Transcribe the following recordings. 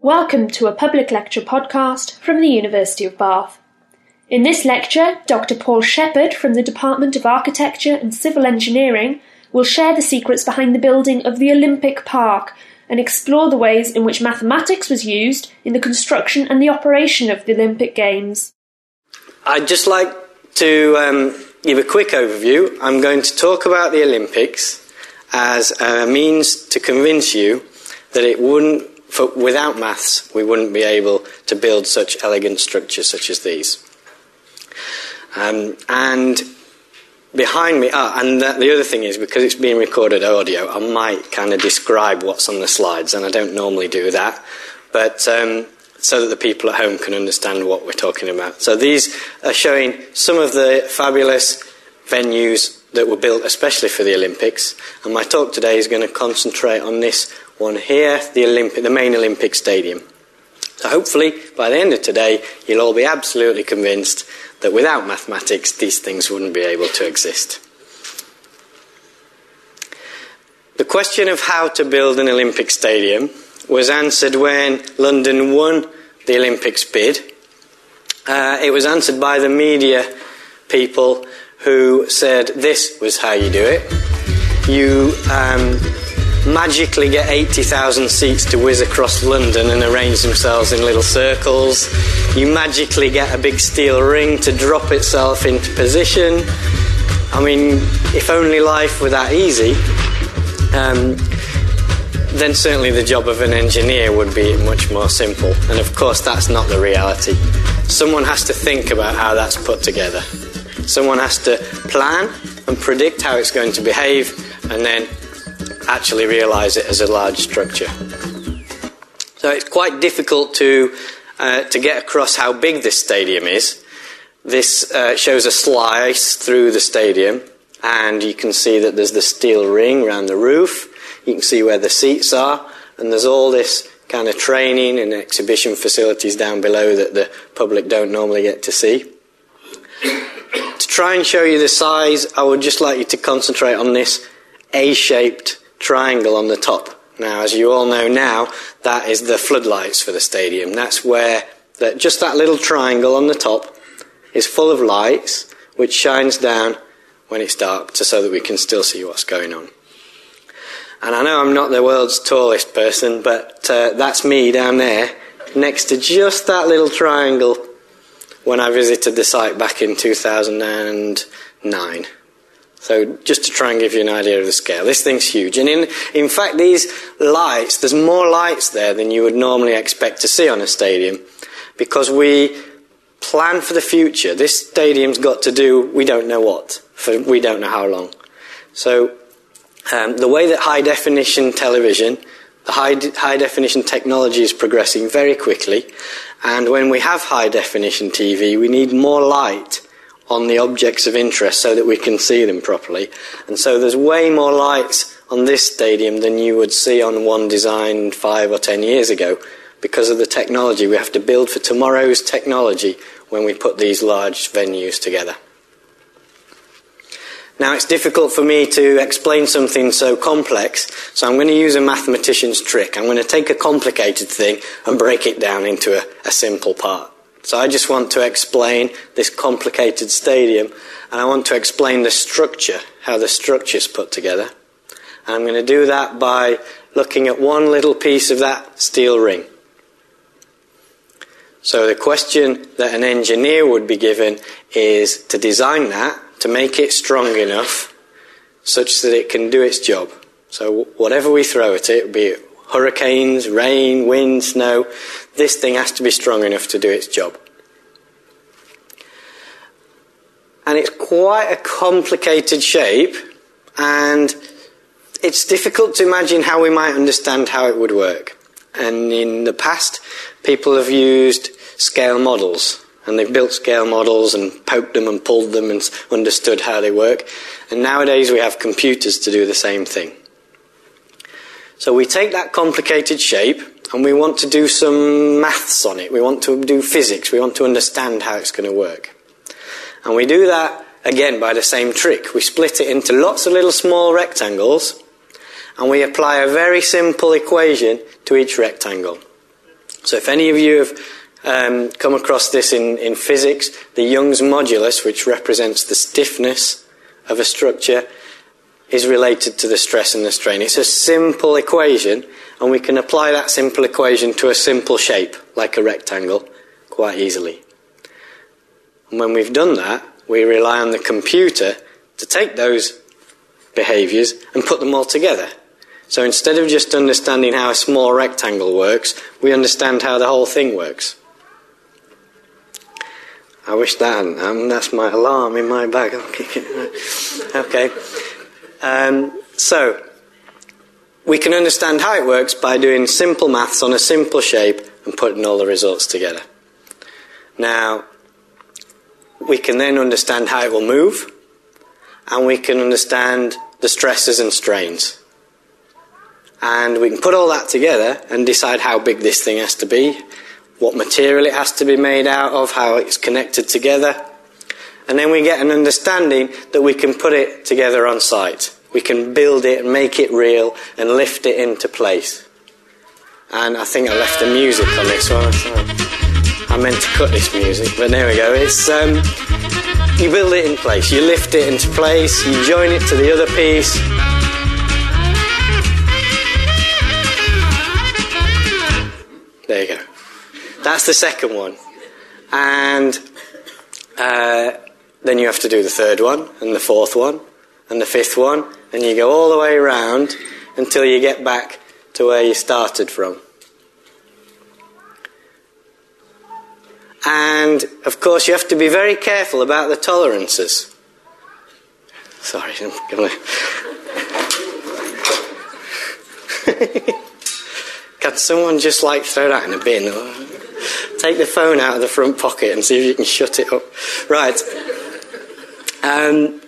Welcome to a public lecture podcast from the University of Bath. In this lecture, Dr. Paul Shepherd from the Department of Architecture and Civil Engineering will share the secrets behind the building of the Olympic Park and explore the ways in which mathematics was used in the construction and the operation of the Olympic Games. I'd just like to um, give a quick overview. I'm going to talk about the Olympics as a means to convince you that it wouldn't, for, without maths, we wouldn't be able to build such elegant structures such as these. Um, and behind me, ah, and the, the, other thing is because it's being recorded audio, I might kind of describe what's on the slides, and I don't normally do that, but um, so that the people at home can understand what we're talking about. So these are showing some of the fabulous venues that were built especially for the Olympics, and my talk today is going to concentrate on this one here, the Olympic, the main Olympic Stadium. So hopefully, by the end of today, you'll all be absolutely convinced that without mathematics, these things wouldn't be able to exist. The question of how to build an Olympic stadium was answered when London won the Olympics bid. Uh, it was answered by the media people who said this was how you do it. You um, magically get 80,000 seats to whiz across London and arrange themselves in little circles. You magically get a big steel ring to drop itself into position. I mean, if only life were that easy, um, then certainly the job of an engineer would be much more simple. And of course, that's not the reality. Someone has to think about how that's put together. Someone has to plan and predict how it's going to behave and then actually realize it as a large structure. So it's quite difficult to, uh, to get across how big this stadium is. This uh, shows a slice through the stadium, and you can see that there's the steel ring around the roof. You can see where the seats are, and there's all this kind of training and exhibition facilities down below that the public don't normally get to see. to try and show you the size, I would just like you to concentrate on this A shaped triangle on the top. Now, as you all know now, that is the floodlights for the stadium. That's where that, just that little triangle on the top is full of lights, which shines down when it's dark, to, so that we can still see what's going on. And I know I'm not the world's tallest person, but uh, that's me down there, next to just that little triangle when I visited the site back in 2009. So just to try and give you an idea of the scale, this thing's huge. And in, in fact, these lights, there's more lights there than you would normally expect to see on a stadium because we plan for the future. This stadium's got to do, we don't know what, for we don't know how long. So um, the way that high definition television, the high, de- high definition technology is progressing very quickly. And when we have high definition TV, we need more light on the objects of interest so that we can see them properly. And so there's way more lights on this stadium than you would see on one designed five or ten years ago because of the technology. We have to build for tomorrow's technology when we put these large venues together. Now, it's difficult for me to explain something so complex, so I'm going to use a mathematician's trick. I'm going to take a complicated thing and break it down into a, a simple part. So I just want to explain this complicated stadium and I want to explain the structure, how the structure is put together. And I'm going to do that by looking at one little piece of that steel ring. So the question that an engineer would be given is to design that, to make it strong enough such that it can do its job. So whatever we throw at it, be it hurricanes, rain, wind, snow, this thing has to be strong enough to do its job. And it's quite a complicated shape, and it's difficult to imagine how we might understand how it would work. And in the past, people have used scale models, and they've built scale models and poked them and pulled them and understood how they work. And nowadays, we have computers to do the same thing. So we take that complicated shape and we want to do some maths on it. We want to do physics. We want to understand how it's going to work. And we do that again by the same trick. We split it into lots of little small rectangles and we apply a very simple equation to each rectangle. So if any of you have um, come across this in, in physics, the Young's modulus, which represents the stiffness of a structure, is related to the stress and the strain. It's a simple equation, and we can apply that simple equation to a simple shape, like a rectangle, quite easily. And when we've done that, we rely on the computer to take those behaviours and put them all together. So instead of just understanding how a small rectangle works, we understand how the whole thing works. I wish that hadn't. That's my alarm in my bag. okay. Um, so, we can understand how it works by doing simple maths on a simple shape and putting all the results together. Now, we can then understand how it will move, and we can understand the stresses and strains. And we can put all that together and decide how big this thing has to be, what material it has to be made out of, how it's connected together. And then we get an understanding that we can put it together on site. We can build it and make it real and lift it into place. And I think I left the music on this one. I meant to cut this music, but there we go. It's um, you build it in place, you lift it into place, you join it to the other piece. There you go. That's the second one. And uh, then you have to do the third one, and the fourth one, and the fifth one, and you go all the way around until you get back to where you started from. And of course, you have to be very careful about the tolerances. Sorry, I'm going. Can someone just like throw that in a bin? Take the phone out of the front pocket and see if you can shut it up. Right. Um,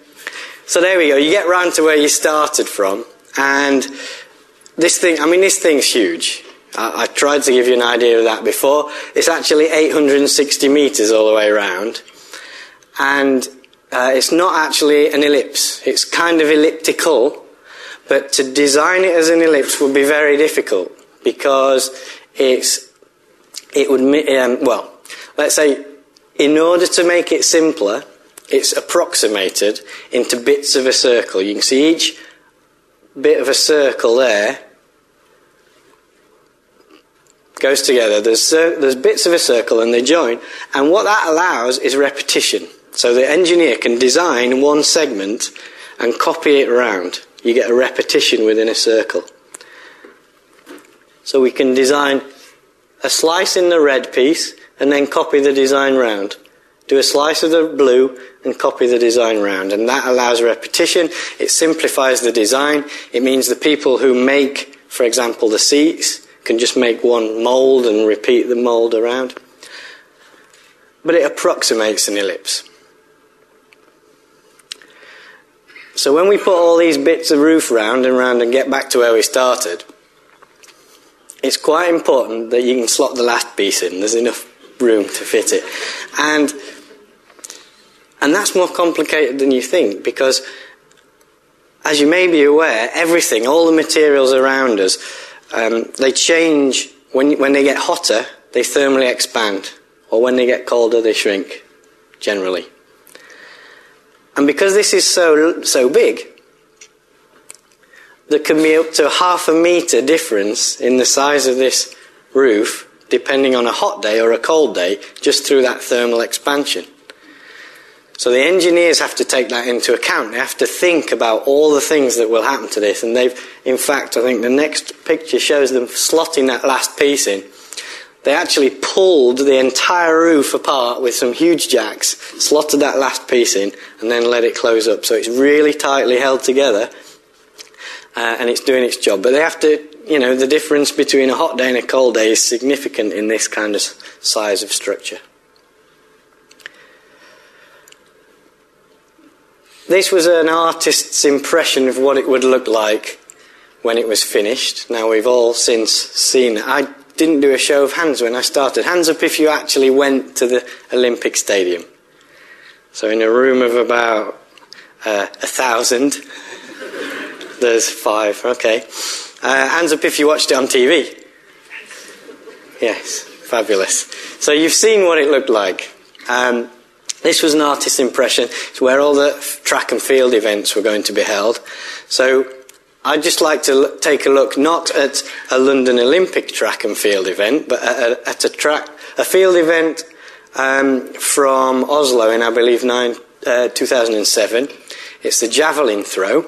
so there we go. You get round to where you started from, and this thing. I mean, this thing's huge. I, I tried to give you an idea of that before. It's actually 860 meters all the way around, and uh, it's not actually an ellipse. It's kind of elliptical, but to design it as an ellipse would be very difficult because it's it would, um, well, let's say, in order to make it simpler, it's approximated into bits of a circle. You can see each bit of a circle there goes together. There's, there's bits of a circle and they join, and what that allows is repetition. So the engineer can design one segment and copy it around. You get a repetition within a circle. So we can design a slice in the red piece and then copy the design round. Do a slice of the blue and copy the design round. And that allows repetition. It simplifies the design. It means the people who make, for example, the seats can just make one mould and repeat the mould around. But it approximates an ellipse. So when we put all these bits of roof round and round and get back to where we started, it's quite important that you can slot the last piece in. There's enough room to fit it. And, and that's more complicated than you think because, as you may be aware, everything, all the materials around us, um, they change. When, when they get hotter, they thermally expand. Or when they get colder, they shrink, generally. And because this is so, so big, there can be up to half a metre difference in the size of this roof depending on a hot day or a cold day just through that thermal expansion. So the engineers have to take that into account. They have to think about all the things that will happen to this. And they've, in fact, I think the next picture shows them slotting that last piece in. They actually pulled the entire roof apart with some huge jacks, slotted that last piece in, and then let it close up. So it's really tightly held together uh, and it's doing its job. But they have to, you know, the difference between a hot day and a cold day is significant in this kind of size of structure. This was an artist's impression of what it would look like when it was finished. Now we've all since seen it. I didn't do a show of hands when I started. Hands up if you actually went to the Olympic Stadium. So in a room of about uh, a thousand, there's five, okay. Uh, hands up if you watched it on TV. Yes, fabulous. So you've seen what it looked like. Um, this was an artist's impression. It's where all the track and field events were going to be held. So I'd just like to look, take a look not at a London Olympic track and field event, but at, at a track, a field event um, from Oslo in, I believe, nine, uh, 2007. It's the javelin throw,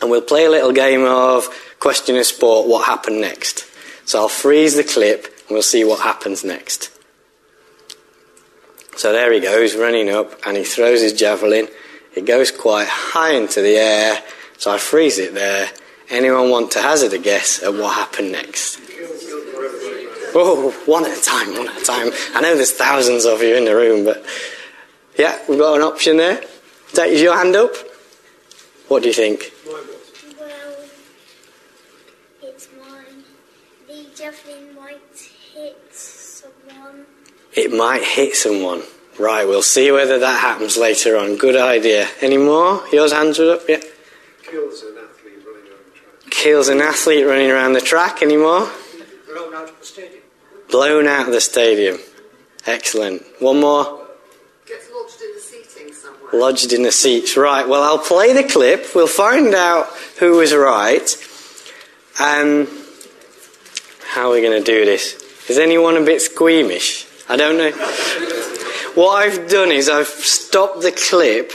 and we'll play a little game of question of sport. What happened next? So I'll freeze the clip, and we'll see what happens next. So there he goes, running up, and he throws his javelin. It goes quite high into the air, so I freeze it there. Anyone want to hazard a guess at what happened next? Oh, one at a time, one at a time. I know there's thousands of you in the room, but yeah, we've got an option there. Is your hand up? What do you think? Well, it's mine. The javelin might hit someone. It might hit someone. Right, we'll see whether that happens later on. Good idea. Any more? Yours hands are up, yeah? Kills an athlete running around the track. Kills an athlete running around the track. Any more? Blown out of the stadium. Blown out of the stadium. Excellent. One more? Gets lodged in the seating somewhere. Lodged in the seats. Right, well, I'll play the clip. We'll find out who was right. Um, how are we going to do this? Is anyone a bit squeamish? I don't know. What I've done is I've stopped the clip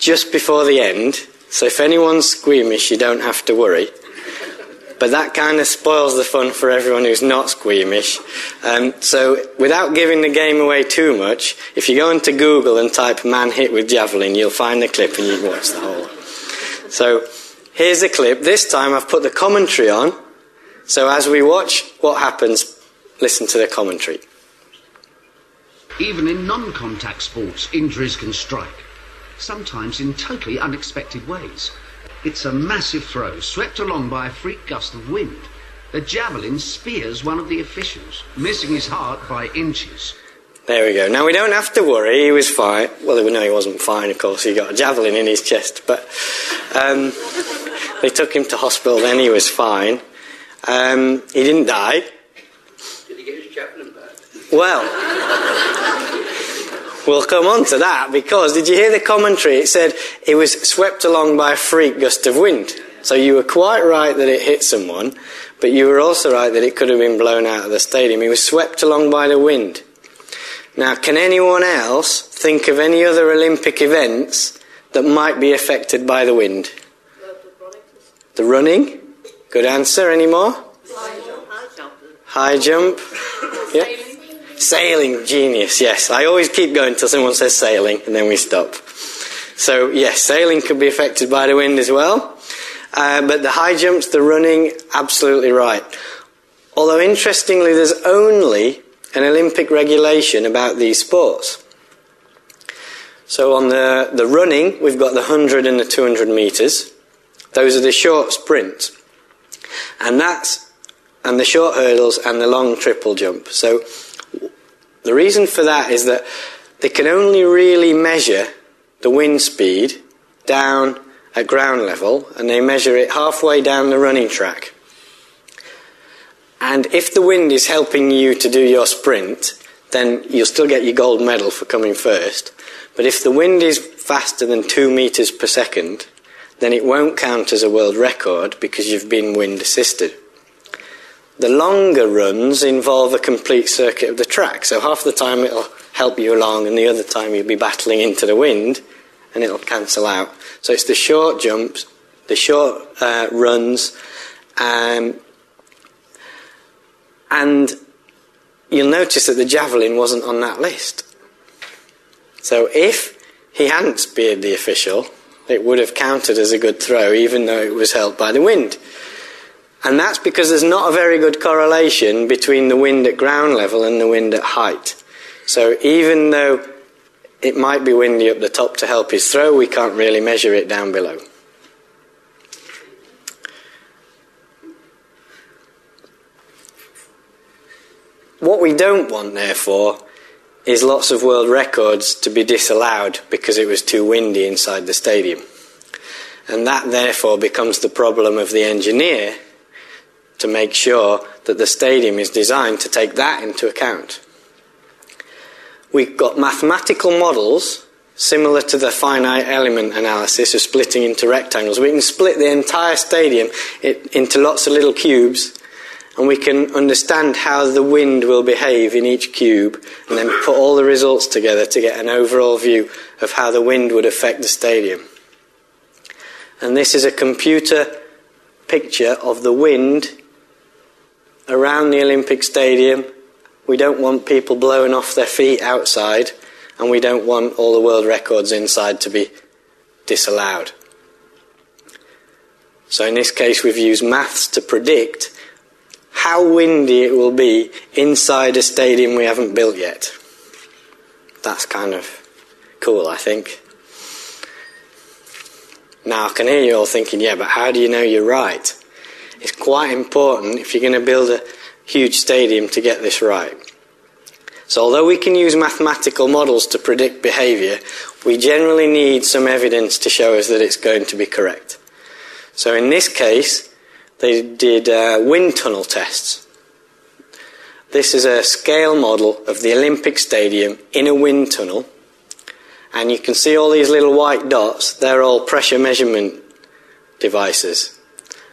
just before the end, so if anyone's squeamish, you don't have to worry. But that kind of spoils the fun for everyone who's not squeamish. Um, so, without giving the game away too much, if you go into Google and type man hit with javelin, you'll find the clip and you can watch the whole. So, here's the clip. This time I've put the commentary on. So, as we watch what happens, listen to the commentary. Even in non contact sports, injuries can strike, sometimes in totally unexpected ways. It's a massive throw, swept along by a freak gust of wind. The javelin spears one of the officials, missing his heart by inches. There we go. Now we don't have to worry. He was fine. Well, no, he wasn't fine. Of course, he got a javelin in his chest, but um, they took him to hospital. Then he was fine. Um, he didn't die. Did he get his javelin back? Well, we'll come on to that because did you hear the commentary? It said it was swept along by a freak gust of wind. So you were quite right that it hit someone, but you were also right that it could have been blown out of the stadium. It was swept along by the wind. Now, can anyone else think of any other Olympic events that might be affected by the wind? The running? Good answer. Any more? High jump. High jump. Yeah. Sailing, genius, yes. I always keep going until someone says sailing and then we stop. So, yes, sailing could be affected by the wind as well. Uh, but the high jumps, the running, absolutely right. Although, interestingly, there's only an Olympic regulation about these sports. So, on the, the running, we've got the 100 and the 200 metres. Those are the short sprints. And that's, and the short hurdles and the long triple jump. So, the reason for that is that they can only really measure the wind speed down at ground level and they measure it halfway down the running track. And if the wind is helping you to do your sprint, then you'll still get your gold medal for coming first. But if the wind is faster than two meters per second, then it won't count as a world record because you've been wind assisted. The longer runs involve a complete circuit of the track, so half the time it'll help you along, and the other time you'll be battling into the wind, and it'll cancel out. So it's the short jumps, the short uh, runs, um, and you'll notice that the javelin wasn't on that list. So if he hadn't speared the official, it would have counted as a good throw, even though it was held by the wind. And that's because there's not a very good correlation between the wind at ground level and the wind at height. So even though it might be windy up the top to help his throw, we can't really measure it down below. What we don't want, therefore, is lots of world records to be disallowed because it was too windy inside the stadium. And that, therefore, becomes the problem of the engineer to make sure that the stadium is designed to take that into account. We've got mathematical models similar to the finite element analysis of splitting into rectangles. We can split the entire stadium into lots of little cubes and we can understand how the wind will behave in each cube and then put all the results together to get an overall view of how the wind would affect the stadium. And this is a computer picture of the wind around the Olympic Stadium. We don't want people blowing off their feet outside and we don't want all the world records inside to be disallowed. So in this case, we've used maths to predict how windy it will be inside a stadium we haven't built yet. That's kind of cool, I think. Now, I can hear you all thinking, yeah, but how do you know you're right? It's quite important if you're going to build a huge stadium to get this right. So although we can use mathematical models to predict behaviour, we generally need some evidence to show us that it's going to be correct. So in this case, they did uh, wind tunnel tests. This is a scale model of the Olympic Stadium in a wind tunnel. And you can see all these little white dots, they're all pressure measurement devices.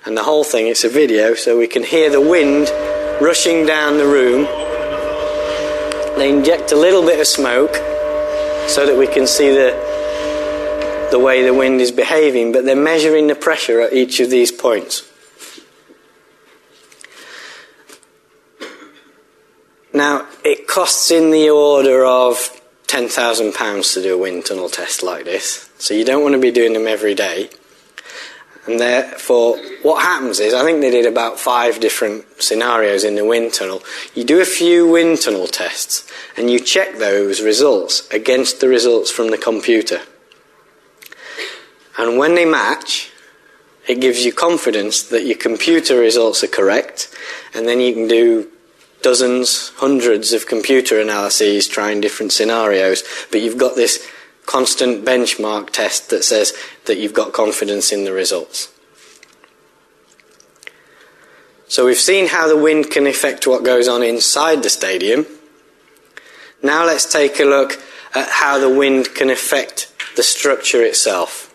And the whole thing, it's a video, so we can hear the wind rushing down the room they inject a little bit of smoke so that we can see the, the way the wind is behaving, but they're measuring the pressure at each of these points. Now, it costs in the order of £10,000 to do a wind tunnel test like this, so you don't want to be doing them every day. And therefore, what happens is, I think they did about five different scenarios in the wind tunnel. You do a few wind tunnel tests and you check those results against the results from the computer. And when they match, it gives you confidence that your computer results are correct, and then you can do dozens, hundreds of computer analyses trying different scenarios, but you've got this constant benchmark test that says that you've got confidence in the results. So we've seen how the wind can affect what goes on inside the stadium. Now let's take a look at how the wind can affect the structure itself.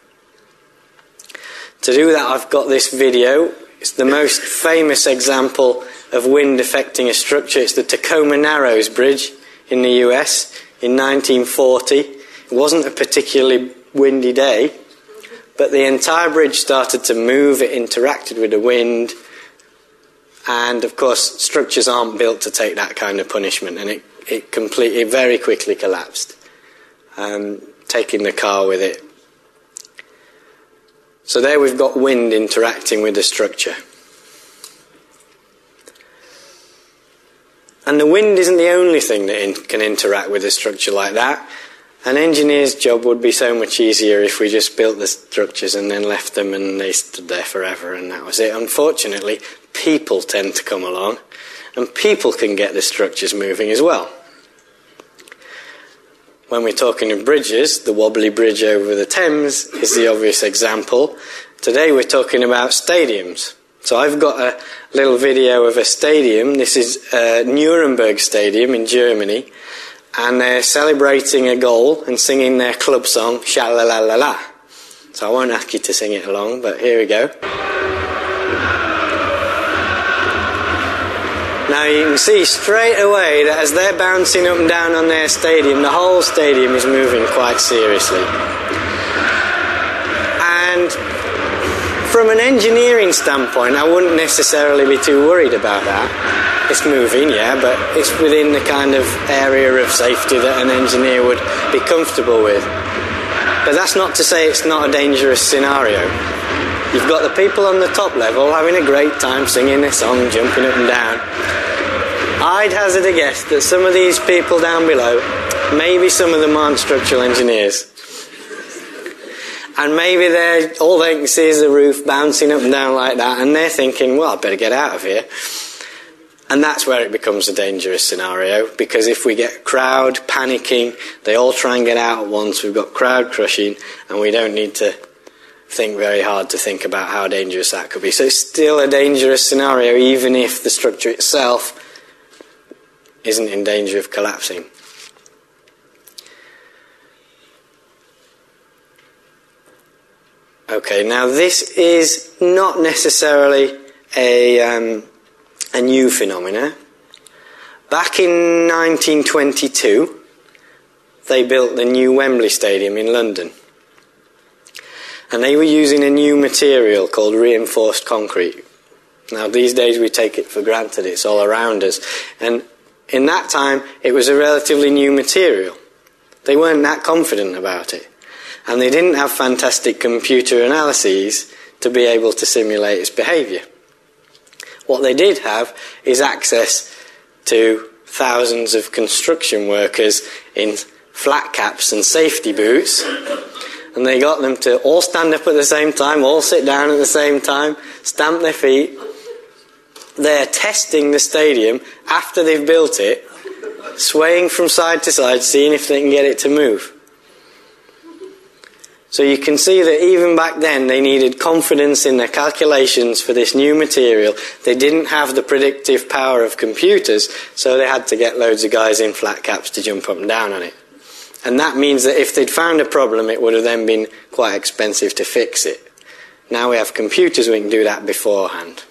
To do that, I've got this video. It's the most famous example of wind affecting a structure. It's the Tacoma Narrows Bridge in the US in 1940. It wasn't a particularly windy day, but the entire bridge started to move, it interacted with the wind, and of course, structures aren't built to take that kind of punishment, and it, it completely, very quickly collapsed, um, taking the car with it. So there we've got wind interacting with the structure. And the wind isn't the only thing that in, can interact with a structure like that. An engineer's job would be so much easier if we just built the structures and then left them and they stood there forever and that was it. Unfortunately, people tend to come along and people can get the structures moving as well. When we're talking of bridges, the wobbly bridge over the Thames is the obvious example. Today we're talking about stadiums. So I've got a little video of a stadium. This is uh, Nuremberg Stadium in Germany and they're celebrating a goal and singing their club song, Sha La La La La. So I won't ask you to sing it along, but here we go. Now you can see straight away that as they're bouncing up and down on their stadium, the whole stadium is moving quite seriously. And from an engineering standpoint, I wouldn't necessarily be too worried about that it's moving, yeah, but it's within the kind of area of safety that an engineer would be comfortable with. But that's not to say it's not a dangerous scenario. You've got the people on the top level having a great time singing their song, jumping up and down. I'd hazard a guess that some of these people down below, maybe some of them aren't structural engineers. And maybe they're all they can see is the roof bouncing up and down like that, and they're thinking, well, I'd better get out of here. And that's where it becomes a dangerous scenario because if we get crowd panicking, they all try and get out at once, we've got crowd crushing, and we don't need to think very hard to think about how dangerous that could be. So it's still a dangerous scenario, even if the structure itself isn't in danger of collapsing. Okay, now this is not necessarily a, um, a new phenomena. Back in 1922, they built the new Wembley Stadium in London. And they were using a new material called reinforced concrete. Now, these days we take it for granted, it's all around us. And in that time, it was a relatively new material. They weren't that confident about it. And they didn't have fantastic computer analyses to be able to simulate its behaviour. What they did have is access to thousands of construction workers in flat caps and safety boots. And they got them to all stand up at the same time, all sit down at the same time, stamp their feet. They're testing the stadium after they've built it, swaying from side to side, seeing if they can get it to move. So you can see that even back then they needed confidence in their calculations for this new material. They didn't have the predictive power of computers, so they had to get loads of guys in flat caps to jump up and down on it. And that means that if they'd found a problem, it would have then been quite expensive to fix it. Now we have computers, we can do that beforehand.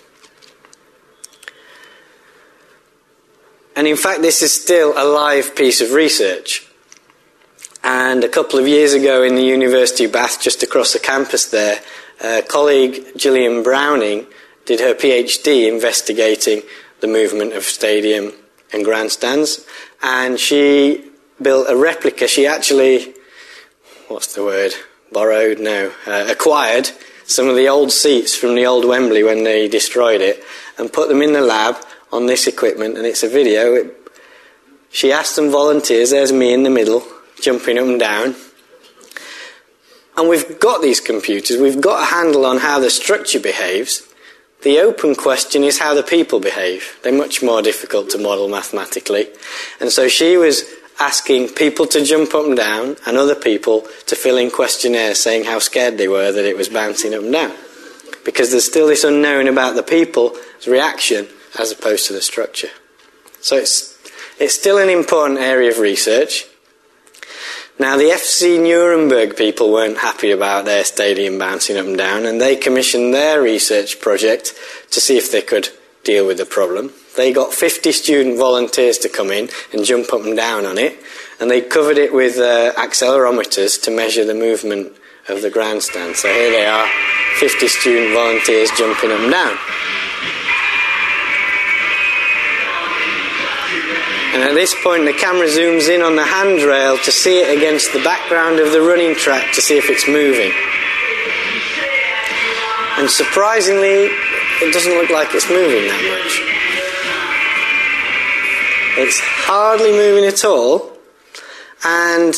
And in fact, this is still a live piece of research. And a couple of years ago in the University of Bath, just across the campus there, a colleague, Gillian Browning, did her PhD investigating the movement of stadium and grandstands. And she built a replica. She actually, what's the word? Borrowed? No. Uh, acquired some of the old seats from the old Wembley when they destroyed it and put them in the lab on this equipment. And it's a video. It, she asked some volunteers, there's me in the middle, jumping up and down. And we've got these computers, we've got a handle on how the structure behaves. The open question is how the people behave. They're much more difficult to model mathematically. And so she was asking people to jump up and down and other people to fill in questionnaires saying how scared they were that it was bouncing up and down. Because there's still this unknown about the people's reaction as opposed to the structure. So it's, it's still an important area of research. Now, the FC Nuremberg people weren't happy about their stadium bouncing up and down, and they commissioned their research project to see if they could deal with the problem. They got 50 student volunteers to come in and jump up and down on it, and they covered it with uh, accelerometers to measure the movement of the grandstand. So here they are, 50 student volunteers jumping up and down. And at this point, the camera zooms in on the handrail to see it against the background of the running track to see if it's moving. And surprisingly, it doesn't look like it's moving that much. It's hardly moving at all. And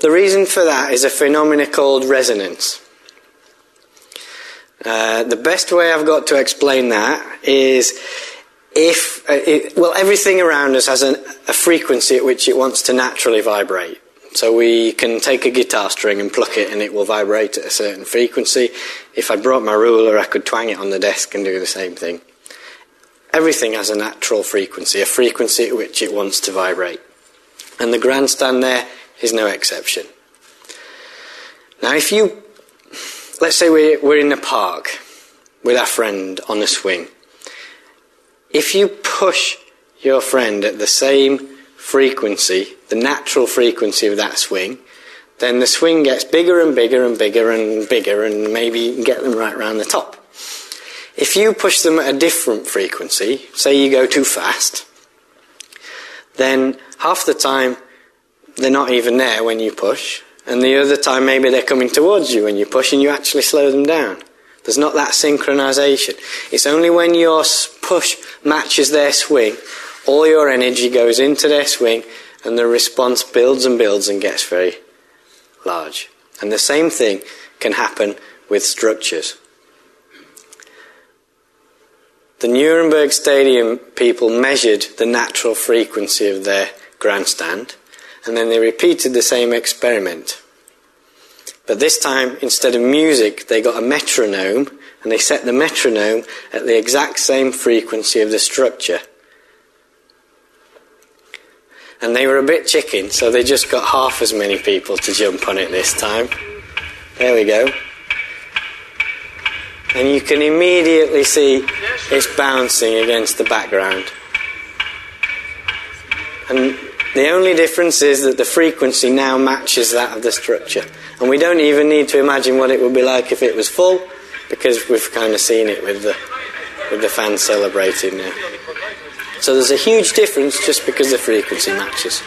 the reason for that is a phenomenon called resonance. Uh, the best way I've got to explain that is if, uh, it, well, everything around us has an, a frequency at which it wants to naturally vibrate. So we can take a guitar string and pluck it and it will vibrate at a certain frequency. If I brought my ruler, I could twang it on the desk and do the same thing. Everything has a natural frequency, a frequency at which it wants to vibrate. And the grandstand there is no exception. Now, if you, let's say we're, we're in a park with our friend on a swing. If you push your friend at the same frequency, the natural frequency of that swing, then the swing gets bigger and bigger and bigger and bigger, and maybe you can get them right around the top. If you push them at a different frequency, say you go too fast, then half the time they're not even there when you push, and the other time maybe they're coming towards you when you push and you actually slow them down. There's not that synchronization. It's only when your push matches their swing, all your energy goes into their swing, and the response builds and builds and gets very large. And the same thing can happen with structures. The Nuremberg Stadium people measured the natural frequency of their grandstand and then they repeated the same experiment. But this time, instead of music, they got a metronome and they set the metronome at the exact same frequency of the structure. And they were a bit chicken, so they just got half as many people to jump on it this time. There we go. And you can immediately see it's bouncing against the background. And the only difference is that the frequency now matches that of the structure. And we don't even need to imagine what it would be like if it was full, because we've kind of seen it with the, with the fans celebrating now. So there's a huge difference just because the frequency matches.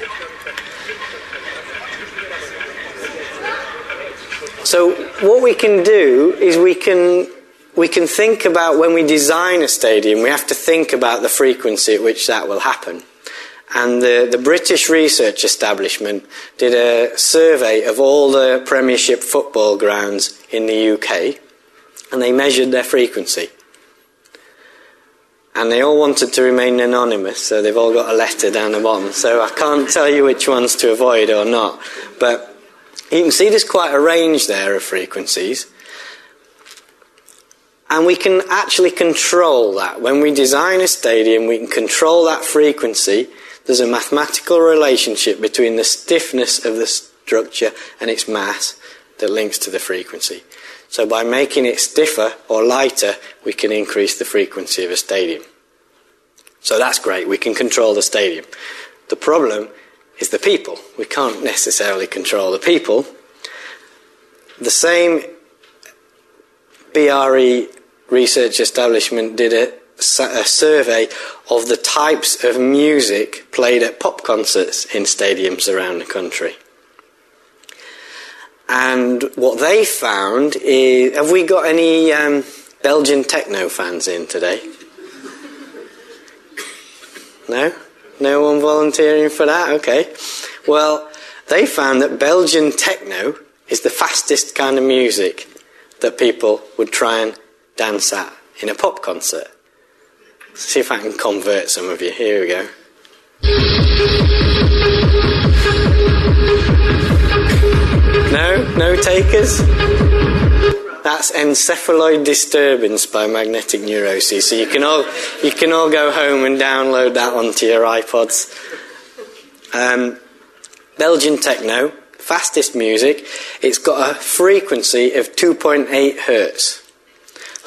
So what we can do is we can we can think about when we design a stadium, we have to think about the frequency at which that will happen. And the, the British Research Establishment did a survey of all the Premiership football grounds in the UK, and they measured their frequency. And they all wanted to remain anonymous, so they've all got a letter down the bottom. So I can't tell you which ones to avoid or not. But you can see there's quite a range there of frequencies. And we can actually control that. When we design a stadium, we can control that frequency. There's a mathematical relationship between the stiffness of the structure and its mass that links to the frequency. So by making it stiffer or lighter, we can increase the frequency of a stadium. So that's great. We can control the stadium. The problem is the people. We can't necessarily control the people. The same BRE research establishment did a, a, survey of the types of music played at pop concerts in stadiums around the country. And what they found is have we got any um, Belgian techno fans in today? No? No one volunteering for that? Okay. Well, they found that Belgian techno is the fastest kind of music that people would try and dance at in a pop concert. See if I can convert some of you. Here we go. No? No takers? That's encephaloid disturbance by magnetic neuroses. So you can all you can all go home and download that onto your iPods. Um, Belgian techno, fastest music. It's got a frequency of 2.8 hertz,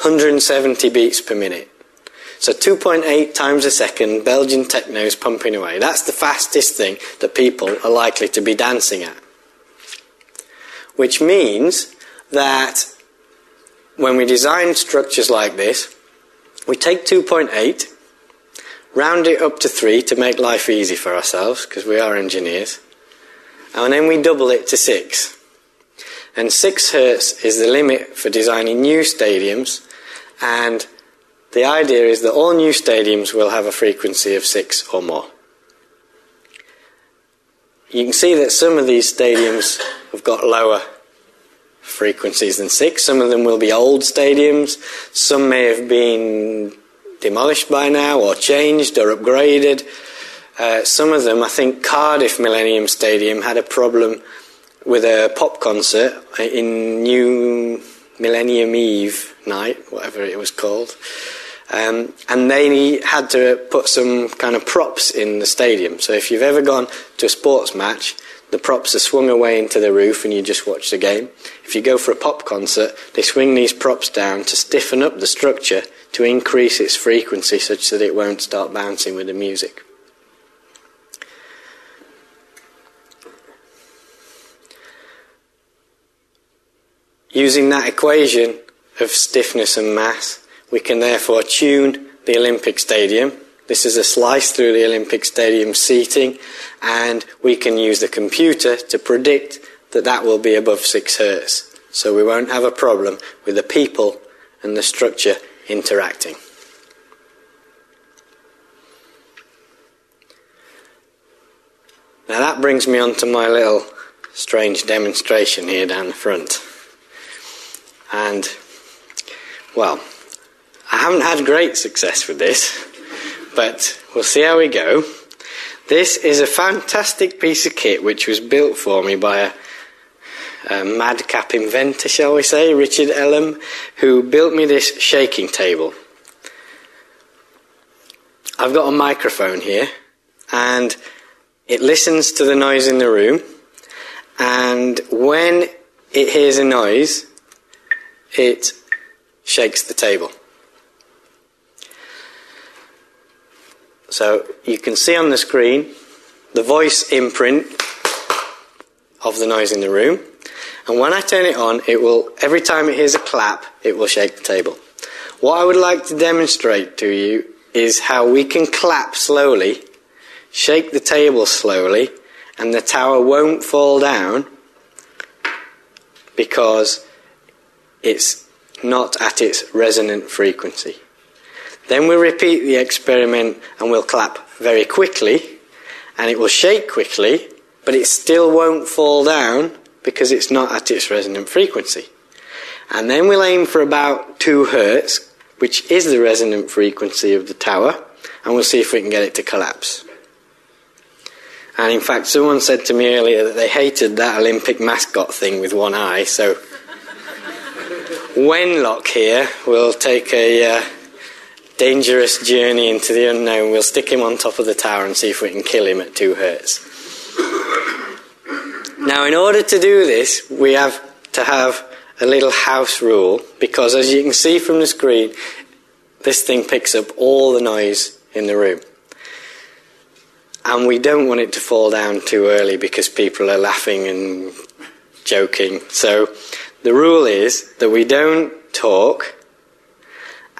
170 beats per minute. So 2.8 times a second, Belgian techno is pumping away. That's the fastest thing that people are likely to be dancing at. Which means that when we design structures like this, we take 2.8, round it up to 3 to make life easy for ourselves, because we are engineers, and then we double it to 6. And 6 hertz is the limit for designing new stadiums, and the idea is that all new stadiums will have a frequency of 6 or more. You can see that some of these stadiums have got lower frequencies than six. Some of them will be old stadiums. Some may have been demolished by now or changed or upgraded. Uh, some of them, I think Cardiff Millennium Stadium had a problem with a pop concert in New Millennium Eve night, whatever it was called. Um, and they had to put some kind of props in the stadium. So if you've ever gone to a sports match, the props are swung away into the roof and you just watch the game. If you go for a pop concert, they swing these props down to stiffen up the structure to increase its frequency such that it won't start bouncing with the music. Using that equation of stiffness and mass, we can therefore tune the Olympic Stadium this is a slice through the Olympic Stadium seating, and we can use the computer to predict that that will be above 6 hertz. So we won't have a problem with the people and the structure interacting. Now that brings me on to my little strange demonstration here down the front. And, well, I haven't had great success with this but we'll see how we go. This is a fantastic piece of kit which was built for me by a, uh, madcap inventor, shall we say, Richard Ellum, who built me this shaking table. I've got a microphone here, and it listens to the noise in the room, and when it hears a noise, it shakes the table. So you can see on the screen the voice imprint of the noise in the room. And when I turn it on, it will, every time it hears a clap, it will shake the table. What I would like to demonstrate to you is how we can clap slowly, shake the table slowly, and the tower won't fall down because it's not at its resonant frequency. Then we'll repeat the experiment and we'll clap very quickly and it will shake quickly, but it still won't fall down because it's not at its resonant frequency. And then we'll aim for about 2 hertz, which is the resonant frequency of the tower, and we'll see if we can get it to collapse. And in fact, someone said to me earlier that they hated that Olympic mascot thing with one eye, so Wenlock here will take a uh, dangerous journey into the unknown. We'll stick him on top of the tower and see if we can kill him at two hertz. Now, in order to do this, we have to have a little house rule because, as you can see from the screen, this thing picks up all the noise in the room. And we don't want it to fall down too early because people are laughing and joking. So, the rule is that we don't talk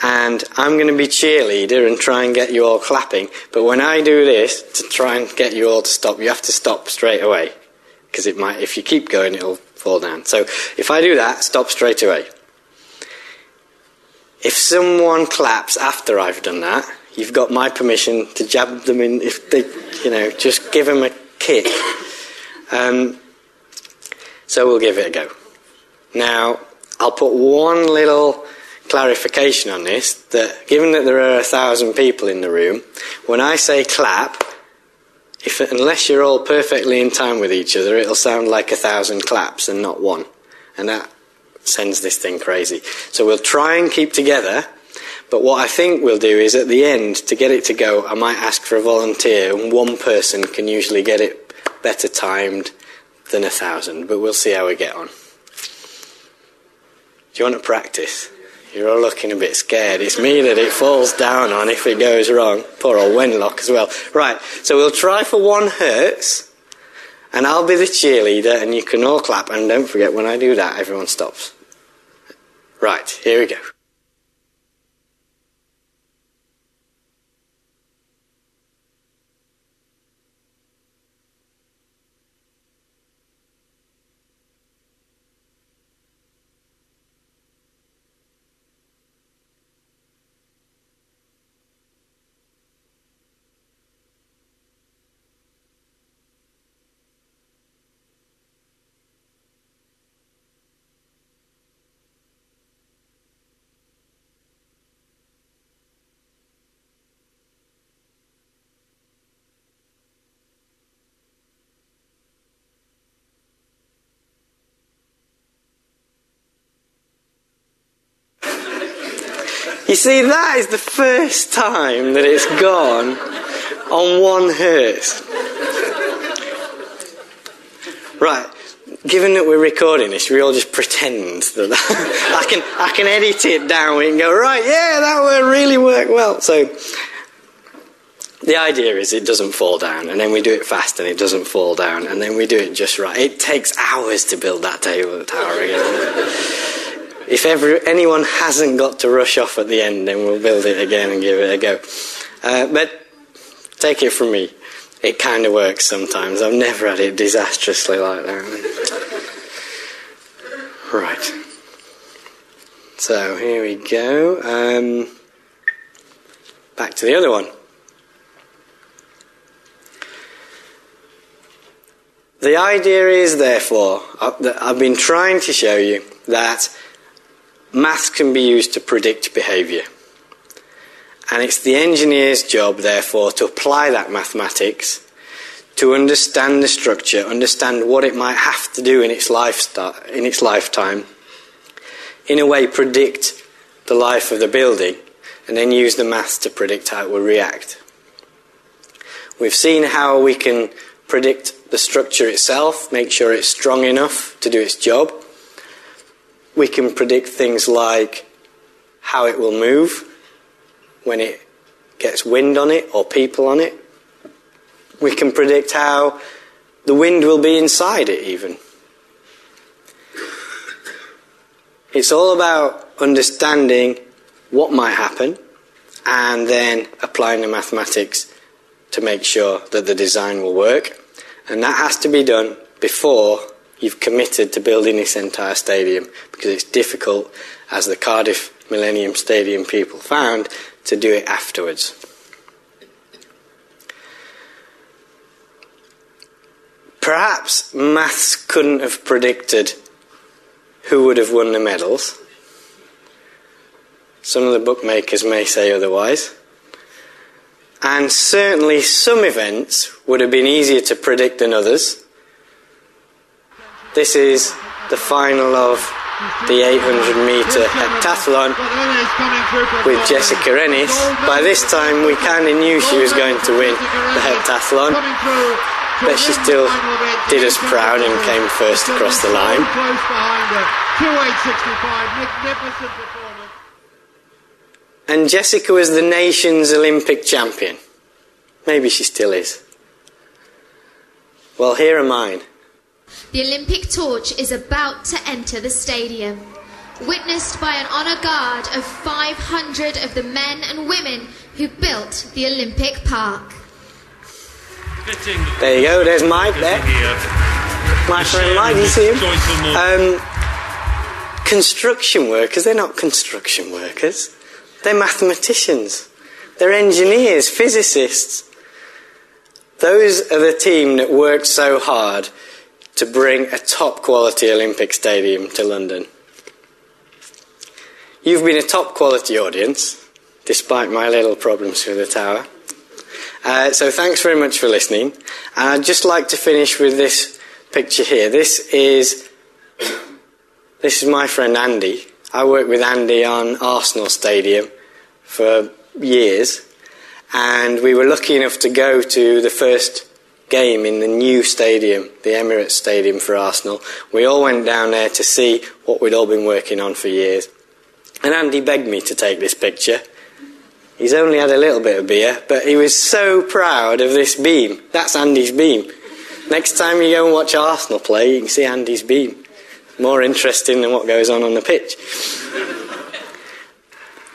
and I'm going to be cheerleader and try and get you all clapping. But when I do this to try and get you all to stop, you have to stop straight away because it might. If you keep going, it'll fall down. So if I do that, stop straight away. If someone claps after I've done that, you've got my permission to jab them in. If they, you know, just give them a kick. Um, so we'll give it a go. Now I'll put one little clarification on this that given that there are a thousand people in the room, when I say clap, if unless you're all perfectly in time with each other, it'll sound like a thousand claps and not one, and that sends this thing crazy. So we'll try and keep together. But what I think we'll do is at the end, to get it to go, I might ask for a volunteer, and one person can usually get it better timed than a thousand. But we'll see how we get on. Do you want to practice? You're all looking a bit scared. It's me that it falls down on if it goes wrong. Poor old Wenlock as well. Right, so we'll try for one hertz, and I'll be the cheerleader, and you can all clap. And don't forget, when I do that, everyone stops. Right, here we go. You see, that is the first time that it's gone on one hertz. Right, given that we're recording this, we all just pretend that, I can I can edit it down. We can go right, yeah, that will really work well. So the idea is it doesn't fall down, and then we do it fast, and it doesn't fall down, and then we do it just right. It takes hours to build that table tower again. If anyone hasn't got to rush off at the end, then we'll build it again and give it a go. Uh, but take it from me, it kind of works sometimes. I've never had it disastrously like that. Right. So here we go. Um, back to the other one. The idea is, therefore, uh, that I've been trying to show you that maths can be used to predict behaviour. And it's the engineer's job, therefore, to apply that mathematics to understand the structure, understand what it might have to do in its, lifestyle, in its lifetime, in a way predict the life of the building, and then use the maths to predict how it will react. We've seen how we can predict the structure itself, make sure it's strong enough to do its job. We can predict things like how it will move when it gets wind on it or people on it. We can predict how the wind will be inside it, even. It's all about understanding what might happen and then applying the mathematics to make sure that the design will work. And that has to be done before you've committed to building this entire stadium because it's difficult, as the Cardiff Millennium Stadium people found, to do it afterwards. Perhaps maths couldn't have predicted who would have won the medals. Some of the bookmakers may say otherwise. And certainly some events would have been easier to predict than others. This is the final of the 800 metre heptathlon with Jessica Ennis. By this time, we kind of knew she was going to win the heptathlon, but she still did us proud and came first across the line. And Jessica was the nation's Olympic champion. Maybe she still is. Well, here are mine. The Olympic torch is about to enter the stadium, witnessed by an honour guard of 500 of the men and women who built the Olympic Park. There you go, there's Mike there. My friend Mike, you see him? Um, construction workers, they're not construction workers, they're mathematicians, they're engineers, physicists. Those are the team that worked so hard to bring a top quality Olympic stadium to London. You've been a top quality audience, despite my little problems with the tower. Uh, so thanks very much for listening. And I'd just like to finish with this picture here. This is this is my friend Andy. I worked with Andy on Arsenal Stadium for years, and we were lucky enough to go to the first game in the new stadium, the Emirates Stadium for Arsenal. We all went down there to see what we'd all been working on for years. And Andy begged me to take this picture. He's only had a little bit of beer, but he was so proud of this beam. That's Andy's beam. Next time you go and watch Arsenal play, you can see Andy's beam. More interesting than what goes on on the pitch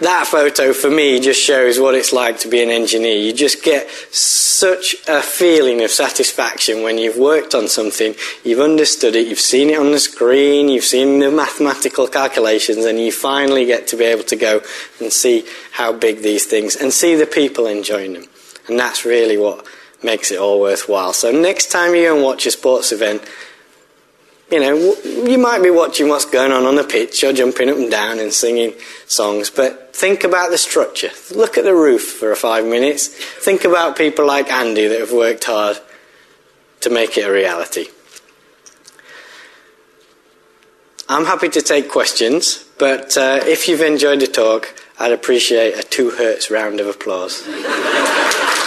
that photo for me just shows what it's like to be an engineer. You just get such a feeling of satisfaction when you've worked on something, you've understood it, you've seen it on the screen, you've seen the mathematical calculations, and you finally get to be able to go and see how big these things and see the people enjoying them. And that's really what makes it all worthwhile. So next time you go and watch a sports event, you know, you might be watching what's going on on the pitch or jumping up and down and singing songs, but think about the structure. Look at the roof for five minutes. Think about people like Andy that have worked hard to make it a reality. I'm happy to take questions, but uh, if you've enjoyed the talk, I'd appreciate a two hertz round of applause.